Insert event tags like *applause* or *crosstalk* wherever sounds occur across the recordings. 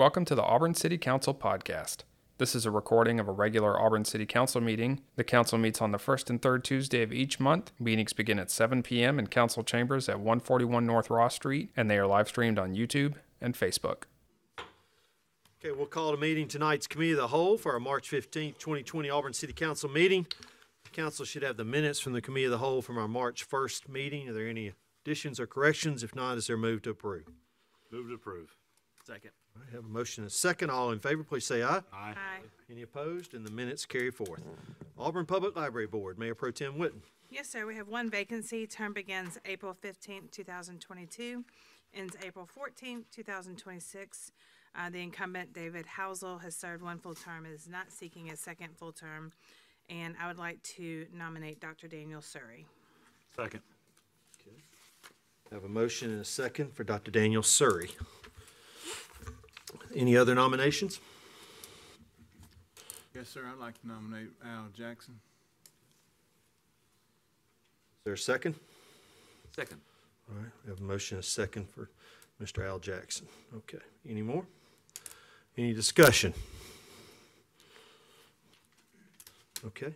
Welcome to the Auburn City Council podcast. This is a recording of a regular Auburn City Council meeting. The council meets on the first and third Tuesday of each month. Meetings begin at 7 p.m. in council chambers at 141 North Ross Street, and they are live streamed on YouTube and Facebook. Okay, we'll call a meeting tonight's Committee of the Whole for our March fifteenth, twenty twenty Auburn City Council meeting. The council should have the minutes from the Committee of the Whole from our March first meeting. Are there any additions or corrections? If not, is there a move to approve? Move to approve. Second. All right, have a motion and a second. All in favor, please say aye. Aye. Aye. Any opposed? And the minutes carry forth. Auburn Public Library Board, Mayor Pro Tem Witten. Yes, sir. We have one vacancy. Term begins April fifteenth, two thousand twenty-two, ends April fourteenth, two thousand twenty-six. Uh, the incumbent, David Housel, has served one full term, and is not seeking a second full term. And I would like to nominate Dr. Daniel Surrey. Second. I Have a motion and a second for Dr. Daniel Surrey. Any other nominations? Yes, sir, I'd like to nominate Al Jackson. Is there a second? Second. All right, we have a motion and a second for Mr. Al Jackson. Okay, any more? Any discussion? Okay.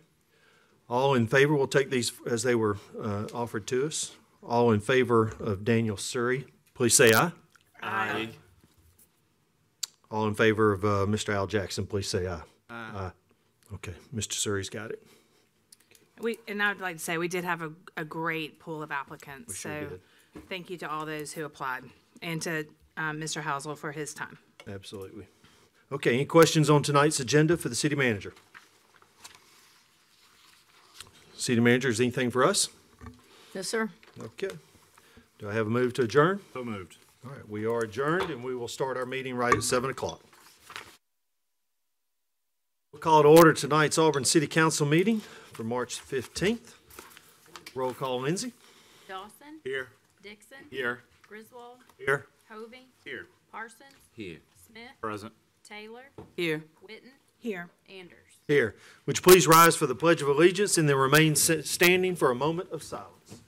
All in favor, we'll take these as they were uh, offered to us. All in favor of Daniel Surrey, please say aye. Aye. All in favor of uh, Mr. Al Jackson, please say aye. Aye. Okay, Mr. Surrey's got it. We, and I would like to say, we did have a, a great pool of applicants. We sure So did. thank you to all those who applied, and to um, Mr. Housel for his time. Absolutely. Okay, any questions on tonight's agenda for the city manager? City manager, is anything for us? Yes, sir. Okay. Do I have a move to adjourn? So moved. All right, we are adjourned and we will start our meeting right at seven o'clock. We'll call to order tonight's Auburn City Council meeting for March fifteenth. Roll call, Lindsay. Dawson, Here. Dixon, Here. Griswold, Here. Hovey, Here. Parsons, Here. Smith, Present. Taylor, Here. Witten, Here. Anders. Here. Would you please rise for the Pledge of Allegiance and then remain standing for a moment of silence?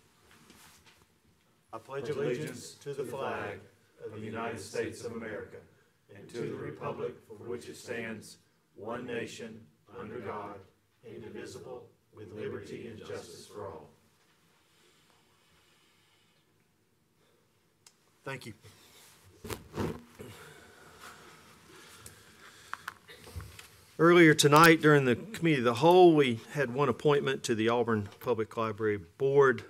I pledge allegiance to the flag of the United States of America and to the republic for which it stands, one nation, under God, indivisible, with liberty and justice for all. Thank you. Earlier tonight, during the Committee of the Whole, we had one appointment to the Auburn Public Library Board.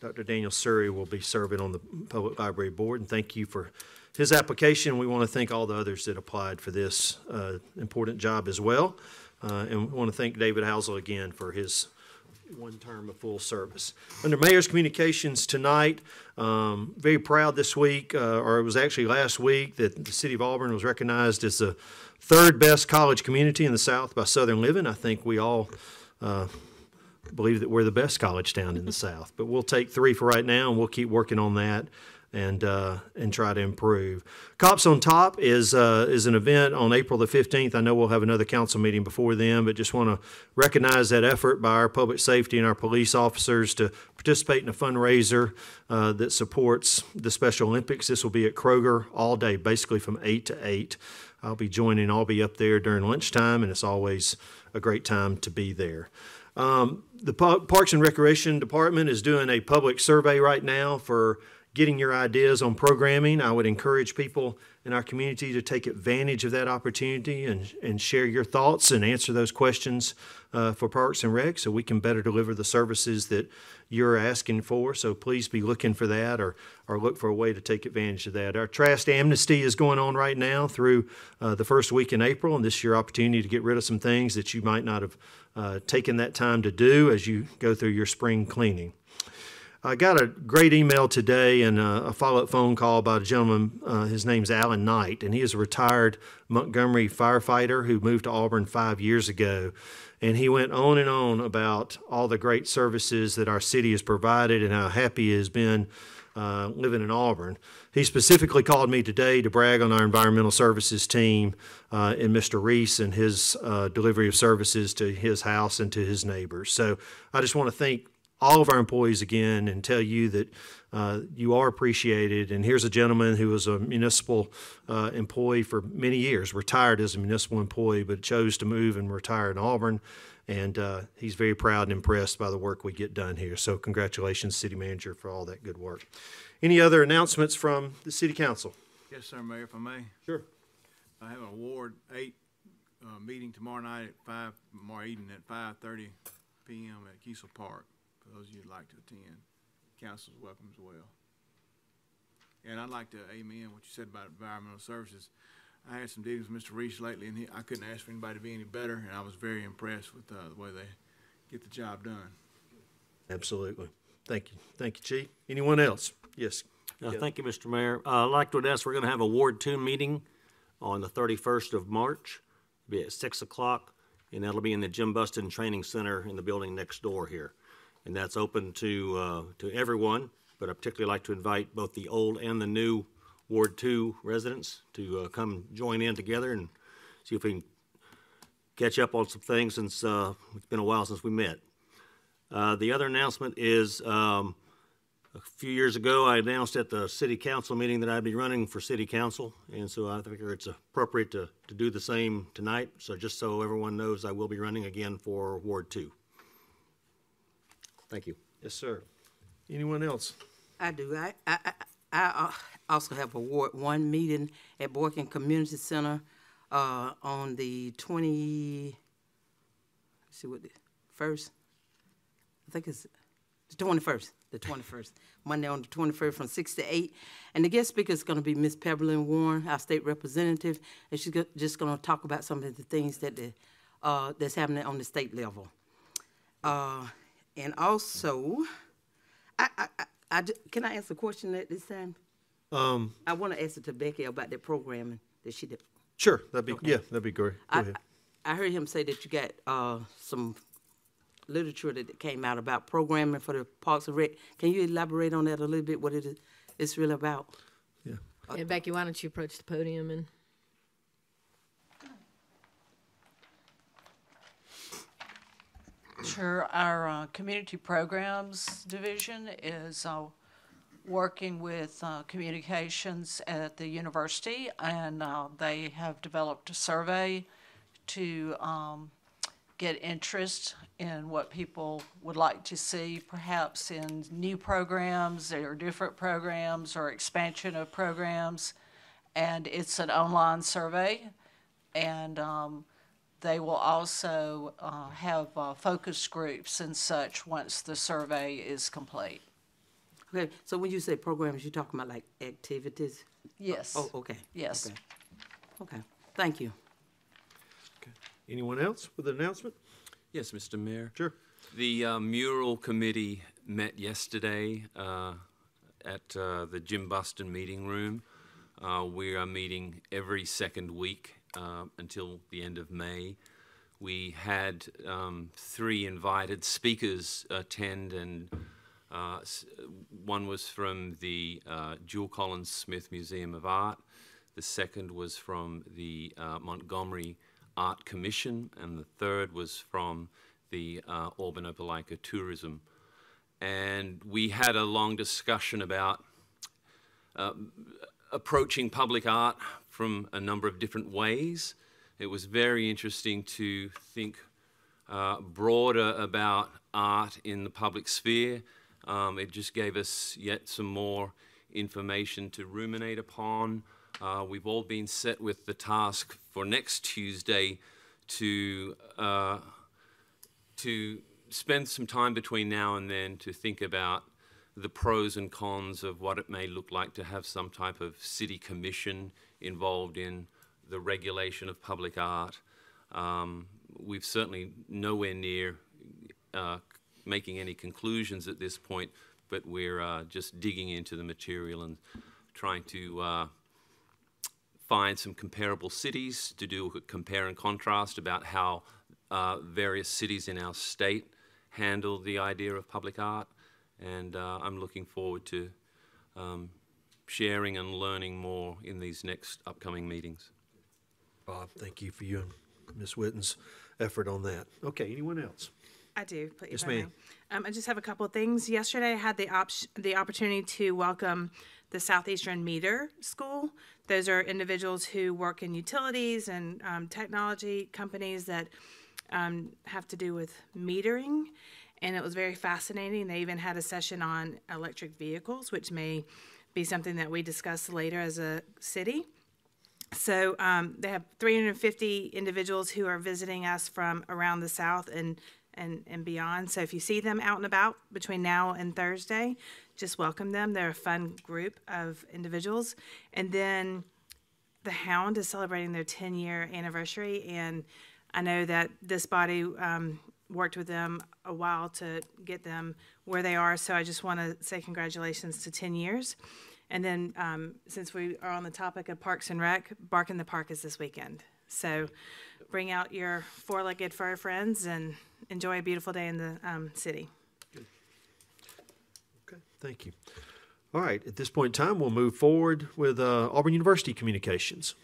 Dr. Daniel Surrey will be serving on the Public Library Board, and thank you for his application. We want to thank all the others that applied for this uh, important job as well. Uh, And we want to thank David Housel again for his one term of full service. Under Mayor's Communications tonight, um, very proud this week, uh, or it was actually last week, that the city of Auburn was recognized as the third best college community in the South by Southern Living. I think we all uh, believe that we're the best college town in the *laughs* South, but we'll take three for right now, and we'll keep working on that and uh, and try to improve. Cops on Top is uh, is an event on April the fifteenth. I know we'll have another council meeting before then, but just want to recognize that effort by our public safety and our police officers to participate in a fundraiser uh, that supports the Special Olympics. This will be at Kroger all day, basically from eight to eight. I'll be joining. I'll be up there during lunchtime, and it's always a great time to be there. Um, the Pa- Parks and Recreation Department is doing a public survey right now for getting your ideas on programming. I would encourage people in our community to take advantage of that opportunity and, and share your thoughts and answer those questions uh, for Parks and Rec so we can better deliver the services that you're asking for. So please be looking for that or, or look for a way to take advantage of that. Our trash amnesty is going on right now through uh, the first week in April, and this is your opportunity to get rid of some things that you might not have uh, taken that time to do as you go through your spring cleaning. I got a great email today and a, a follow-up phone call by a gentleman. Uh, his name's Alan Knight, and he is a retired Montgomery firefighter who moved to Auburn five years ago. And he went on and on about all the great services that our city has provided and how happy he has been uh, living in Auburn. He specifically called me today to brag on our environmental services team uh, and Mr. Reese and his uh, delivery of services to his house and to his neighbors. So I just want to thank all of our employees again and tell you that uh, you are appreciated. And here's a gentleman who was a municipal uh, employee for many years, retired as a municipal employee, but chose to move and retire in Auburn. And uh, he's very proud and impressed by the work we get done here. So, congratulations, City Manager, for all that good work. Any other announcements from the City Council? Yes, sir, Mayor, if I may. Sure. I have an Award Eight, uh, meeting tomorrow night at five, tomorrow evening at five thirty PM at Kiesel Park, for those of you who'd like to attend. Council's welcome as well. And I'd like to amen what you said about environmental services. I had some dealings with Mr. Reese lately, and he, I couldn't ask for anybody to be any better, and I was very impressed with, uh, the way they get the job done. Absolutely. Thank you. Thank you, Chief. Anyone else? Yes. Uh, Thank you, Mr. Mayor. Uh, I'd like to announce we're going to have a Ward Two meeting on the thirty-first of March. It'll Be at six o'clock, and that'll be in the Jim Buston Training Center in the building next door here. And that's open to, uh, to everyone, but I particularly like to invite both the old and the new Ward Two residents to, uh, come join in together and see if we can catch up on some things since, uh, it's been a while since we met. Uh, the other announcement is, um, a few years ago, I announced at the city council meeting that I'd be running for city council, and so I figure it's appropriate to, to do the same tonight. So just so everyone knows, I will be running again for Ward Two. Thank you. Yes, sir. Anyone else? I do. I, I, I, I uh, also have a Ward One meeting at Boykin Community Center, uh, on the twenty, let's see what, the first? I think it's the twenty-first, the twenty-first, Monday on the twenty-first from six to eight. And the guest speaker is gonna be Miss Pebblin Warren, our state representative, and she's just gonna talk about some of the things that the, uh, that's happening on the state level. Uh, and also, I, I, I, I ju- can I ask a question at this time? Um, I want to ask it to Becky about that programming that she did. sure, that'd be, yeah, that'd be great. Go I, ahead. I heard him say that you got uh, some literature that came out about programming for the Parks and Rec. Can you elaborate on that a little bit? What it is, it's really about? Yeah, Becky, why don't you approach the podium and Our uh, Community Programs Division is uh, working with uh, communications at the university, and uh, they have developed a survey to um, get interest in what people would like to see, perhaps in new programs or different programs or expansion of programs. And it's an online survey, and um, they will also uh, have uh, focus groups and such once the survey is complete. Okay, so when you say programs, you're talking about like activities? Yes. Oh, okay. Yes. Okay. Okay, thank you. Okay. Anyone else with an announcement? Yes, Mr. Mayor. Sure. The uh, mural committee met yesterday uh, at uh, the Jim Buston Meeting Room. Uh, We are meeting every second week uh, until the end of May. We had um, three invited speakers attend, and uh, one was from the uh, Jule Collins Smith Museum of Art. The second was from the uh, Montgomery Art Commission, and the third was from the uh, Auburn Opelika Tourism. And we had a long discussion about uh, approaching public art from a number of different ways. It was very interesting to think uh, broader about art in the public sphere. Um, it just gave us yet some more information to ruminate upon. Uh, we've all been set with the task for next Tuesday to uh, to spend some time between now and then to think about the pros and cons of what it may look like to have some type of city commission involved in the regulation of public art. Um, we've certainly nowhere near uh, making any conclusions at this point, but we're uh, just digging into the material and trying to uh, find some comparable cities to do a compare and contrast about how uh, various cities in our state handle the idea of public art. And uh, I'm looking forward to um, sharing and learning more in these next upcoming meetings. Bob, thank you for you and Ms. Witten's effort on that. Okay, anyone else? I do. Put Yes, if I ma'am. Um, I just have a couple of things. Yesterday, I had the op- the opportunity to welcome the Southeastern Meter School. Those are individuals who work in utilities and um, technology companies that um, have to do with metering. And it was very fascinating. They even had a session on electric vehicles, which may be something that we discuss later as a city. So um, they have 350 individuals who are visiting us from around the South and, and, and beyond. So if you see them out and about between now and Thursday, just welcome them. They're a fun group of individuals. And then the Hound is celebrating their 10 year anniversary, and I know that this body um, worked with them a while to get them where they are. So I just want to say congratulations to 10 years. And then, um, since we are on the topic of Parks and Rec, Bark in the Park is this weekend. So bring out your four legged fur friends and enjoy a beautiful day in the um, city. Okay, thank you. All right, at this point in time, we'll move forward with uh, Auburn University Communications.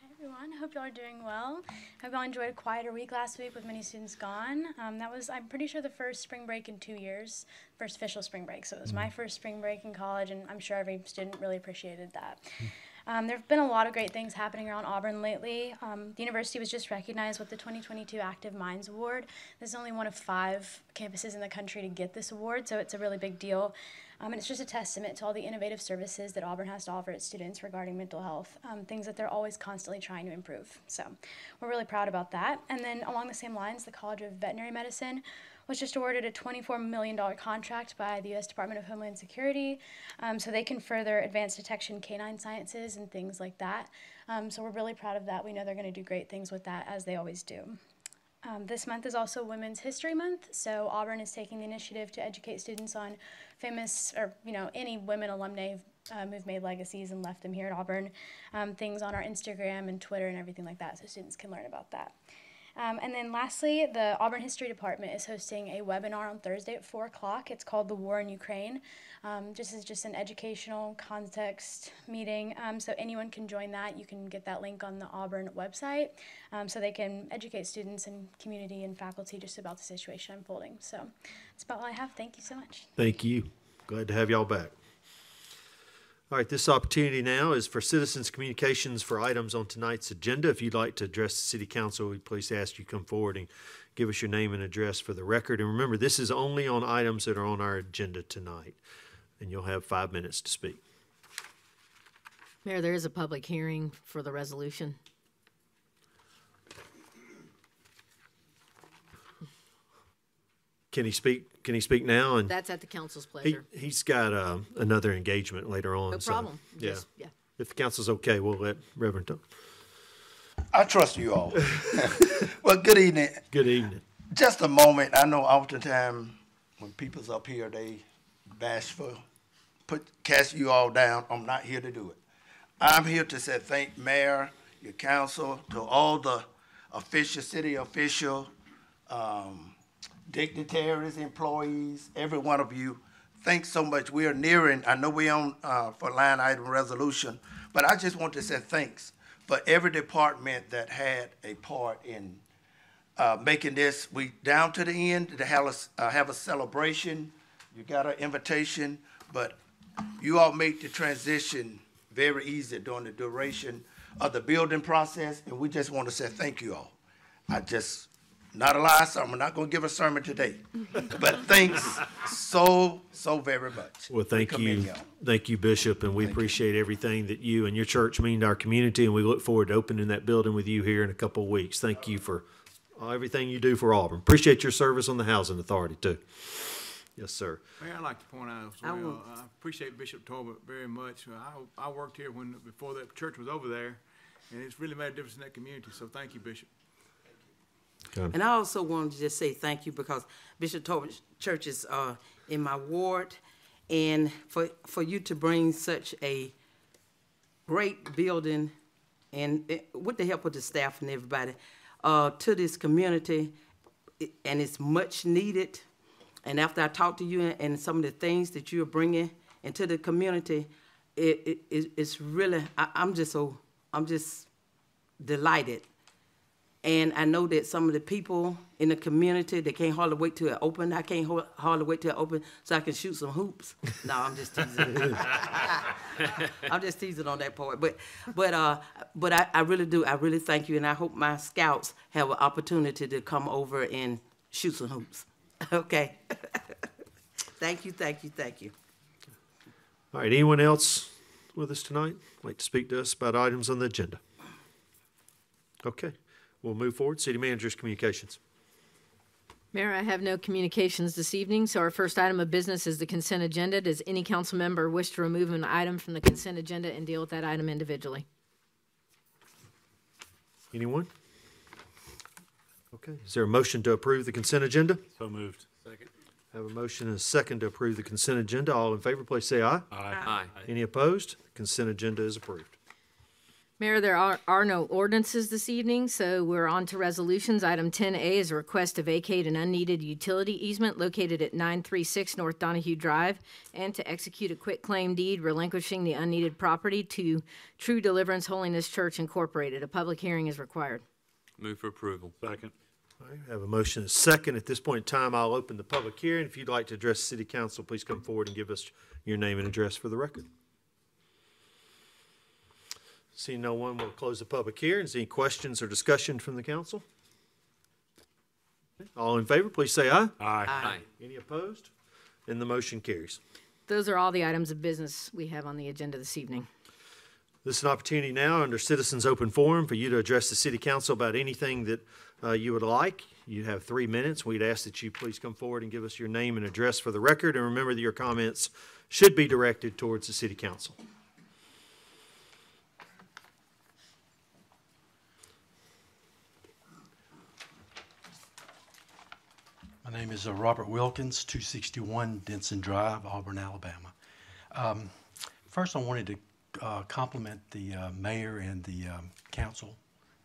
Hi everyone, hope y'all are doing well. I hope y'all enjoyed a quieter week last week with many students gone. Um, that was, I'm pretty sure, the first spring break in two years, first official spring break. So it was my first spring break in college, and I'm sure every student really appreciated that. Um, there have been a lot of great things happening around Auburn lately. Um, the university was just recognized with the 2022 Active Minds Award. This is only one of five campuses in the country to get this award, so it's a really big deal. Um, and it's just a testament to all the innovative services that Auburn has to offer its students regarding mental health, um, things that they're always constantly trying to improve. So we're really proud about that. And then along the same lines, the College of Veterinary Medicine was just awarded a $24 million contract by the U.S. Department of Homeland Security um, so they can further advance detection canine sciences and things like that. Um, so we're really proud of that. We know they're going to do great things with that, as they always do. Um, this month is also Women's History Month, so Auburn is taking the initiative to educate students on famous, or you know, any women alumni um, who've made legacies and left them here at Auburn. Um, things on our Instagram and Twitter and everything like that, so students can learn about that. Um, and then lastly, the Auburn History Department is hosting a webinar on Thursday at 4 o'clock. It's called The War in Ukraine. Um, this is just an educational context meeting, um, so anyone can join that. You can get that link on the Auburn website um, so they can educate students and community and faculty just about the situation unfolding. So that's about all I have. Thank you so much. Thank you. Glad to have y'all back. All right, this opportunity now is for citizens' communications for items on tonight's agenda. If you'd like to address the city council, we please ask you come forward and give us your name and address for the record. And remember, this is only on items that are on our agenda tonight, and you'll have five minutes to speak. Mayor, there is a public hearing for the resolution. Can he speak? Can he speak now? And That's at the council's he, pleasure. he's got uh, another engagement later on. No so, problem. Yeah. Just- Yeah. If the council's okay, we'll let Reverend talk. I trust you all. *laughs* *laughs* well, good evening. Good evening. Just a moment. I know oftentimes when people's up here, they bashful, put cast you all down. I'm not here to do it. I'm here to say thank mayor, your council, to all the official, city official, um, dignitaries, employees, every one of you. Thanks so much. We are nearing, I know we're on, uh, for line item resolution, but I just want to say thanks for every department that had a part in, uh, making this, we down to the end to have a, uh, have a celebration. You got an invitation, but you all made the transition very easy during the duration of the building process, and we just want to say thank you all. I just, not a lie, so I'm not gonna give a sermon today, *laughs* but thanks so, so very much. Well, thank you. Thank you, Bishop, and we appreciate everything that you and your church mean to our community, and we look forward to opening that building with you here in a couple of weeks. Thank you for uh, everything you do for Auburn. Appreciate your service on the Housing Authority, too. Yes, sir. Mayor, I'd like to point out as I well, will- I appreciate Bishop Talbot very much. I, I worked here when, before the church was over there, and it's really made a difference in that community, so thank you, Bishop. And I also wanted to just say thank you because Bishop Tobin Church is uh, in my ward, and for for you to bring such a great building, and eh, with the help of the staff and everybody, uh, to this community, it- and it's much needed. And after I talked to you and, and some of the things that you're bringing into the community, it, it, it- it's really, I, I'm just so, I'm just delighted. And I know that some of the people in the community, they can't hardly wait till it open. I can't ho- hardly wait till it open so I can shoot some hoops. *laughs* No, I'm just teasing. *laughs* I'm just teasing on that part. But, but, uh, but I, I really do. I really thank you, and I hope my scouts have an opportunity to come over and shoot some hoops. *laughs* Okay. thank you, thank you, thank you. All right, anyone else with us tonight? Like to speak to us about items on the agenda? Okay, we'll move forward. City Manager's Communications. Mayor, I have no communications this evening, so our first item of business is the consent agenda. Does any council member wish to remove an item from the consent agenda and deal with that item individually? Anyone? Okay, is there a motion to approve the consent agenda? So moved. Second. Have a motion and a second to approve the consent agenda. All in favor, please say aye. Aye. Aye. Any opposed? Consent agenda is approved. Mayor, there are, are no ordinances this evening, so we're on to resolutions. Item ten A is a request to vacate an unneeded utility easement located at nine three six North Donahue Drive and to execute a quitclaim deed relinquishing the unneeded property to True Deliverance Holiness Church Incorporated. A public hearing is required. Move for approval. Second. All right, have a motion and a second. At this point in time, I'll open the public hearing. If you'd like to address city council, please come forward and give us your name and address for the record. Seeing no one, we'll close the public hearing. Is there any questions or discussion from the council? All in favor, please say aye. Aye. Aye. Any opposed? And the motion carries. Those are all the items of business we have on the agenda this evening. This is an opportunity now under Citizens Open Forum for you to address the city council about anything that uh, you would like. You have three minutes. We'd ask that you please come forward and give us your name and address for the record, and remember that your comments should be directed towards the city council. My name is uh, Robert Wilkins, 261 Denson Drive, Auburn, Alabama. Um, First, I wanted to uh, compliment the uh, mayor and the um, council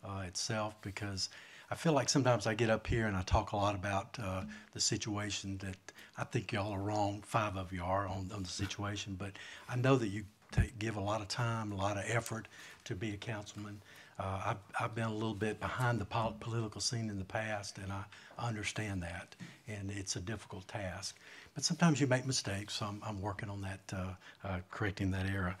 uh, itself because I feel like sometimes I get up here and I talk a lot about uh, the situation that I think y'all are wrong, five of you are on, on the situation, but I know that you take, give a lot of time, a lot of effort to be a councilman. Uh, I've, I've been a little bit behind the pol- political scene in the past, and I understand that, and it's a difficult task. But sometimes you make mistakes, so I'm, I'm working on that, uh, uh, correcting that error.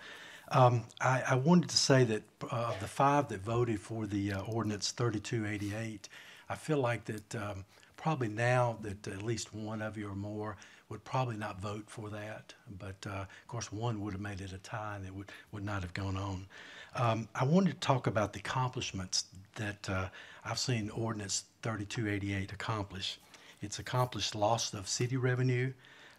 Um, I, I wanted to say that uh, of the five that voted for the uh, ordinance 3288, I feel like that um, probably now that at least one of you or more would probably not vote for that. But uh, of course, one would have made it a tie and it would, would not have gone on. Um, I wanted to talk about the accomplishments that uh, I've seen Ordinance 3288 accomplish. It's accomplished loss of city revenue.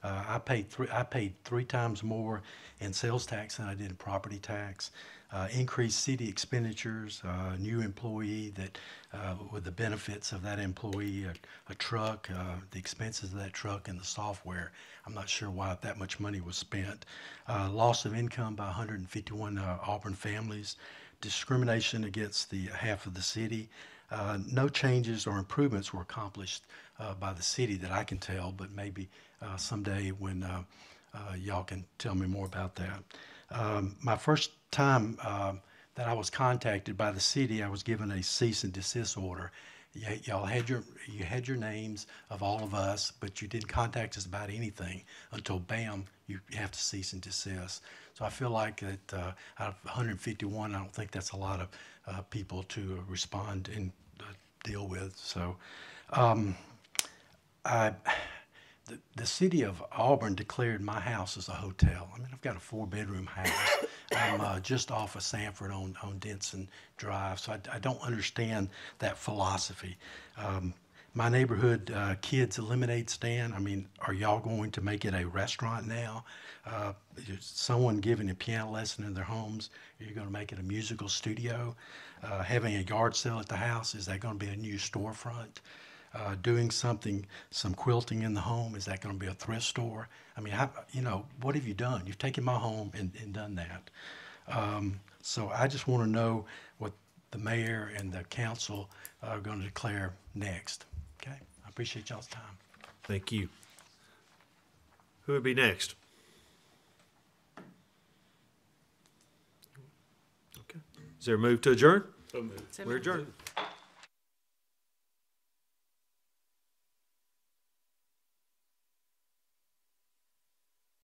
Uh, I paid three, I paid three times more in sales tax than I did in property tax. Uh, increased city expenditures, uh, new employee that, uh, with the benefits of that employee, a, a truck, uh, the expenses of that truck, and the software. I'm not sure why that much money was spent. Uh, loss of income by 151 uh, Auburn families, discrimination against the half of the city. No changes or improvements were accomplished uh, by the city that I can tell, but maybe uh, someday when uh, uh, y'all can tell me more about that. Um, my first time um, that I was contacted by the city, I was given a cease and desist order. Y- y'all had your you had your names of all of us, but you didn't contact us about anything until bam, you have to cease and desist. So I feel like that uh, out of 151, I don't think that's a lot of uh, people to respond and uh, deal with. So. Um, I, the, the city of Auburn declared my house as a hotel. I mean, I've got a four bedroom house. I'm uh, just off of Samford on, on Denson Drive, so I, I don't understand that philosophy. Um, my neighborhood uh, kids lemonade stand. I mean, are y'all going to make it a restaurant now? Uh, someone giving a piano lesson in their homes? Are you going to make it a musical studio? Uh, having a yard sale at the house? Is that going to be a new storefront? Uh, doing something, some quilting in the home? Is that going to be a thrift store? I mean, how, you know, what have you done? You've taken my home and, and done that. Um, so I just want to know what the mayor and the council are going to declare next. Okay? I appreciate y'all's time. Thank you. Who would be next? Okay. Is there a move to adjourn? So moved. We're adjourned.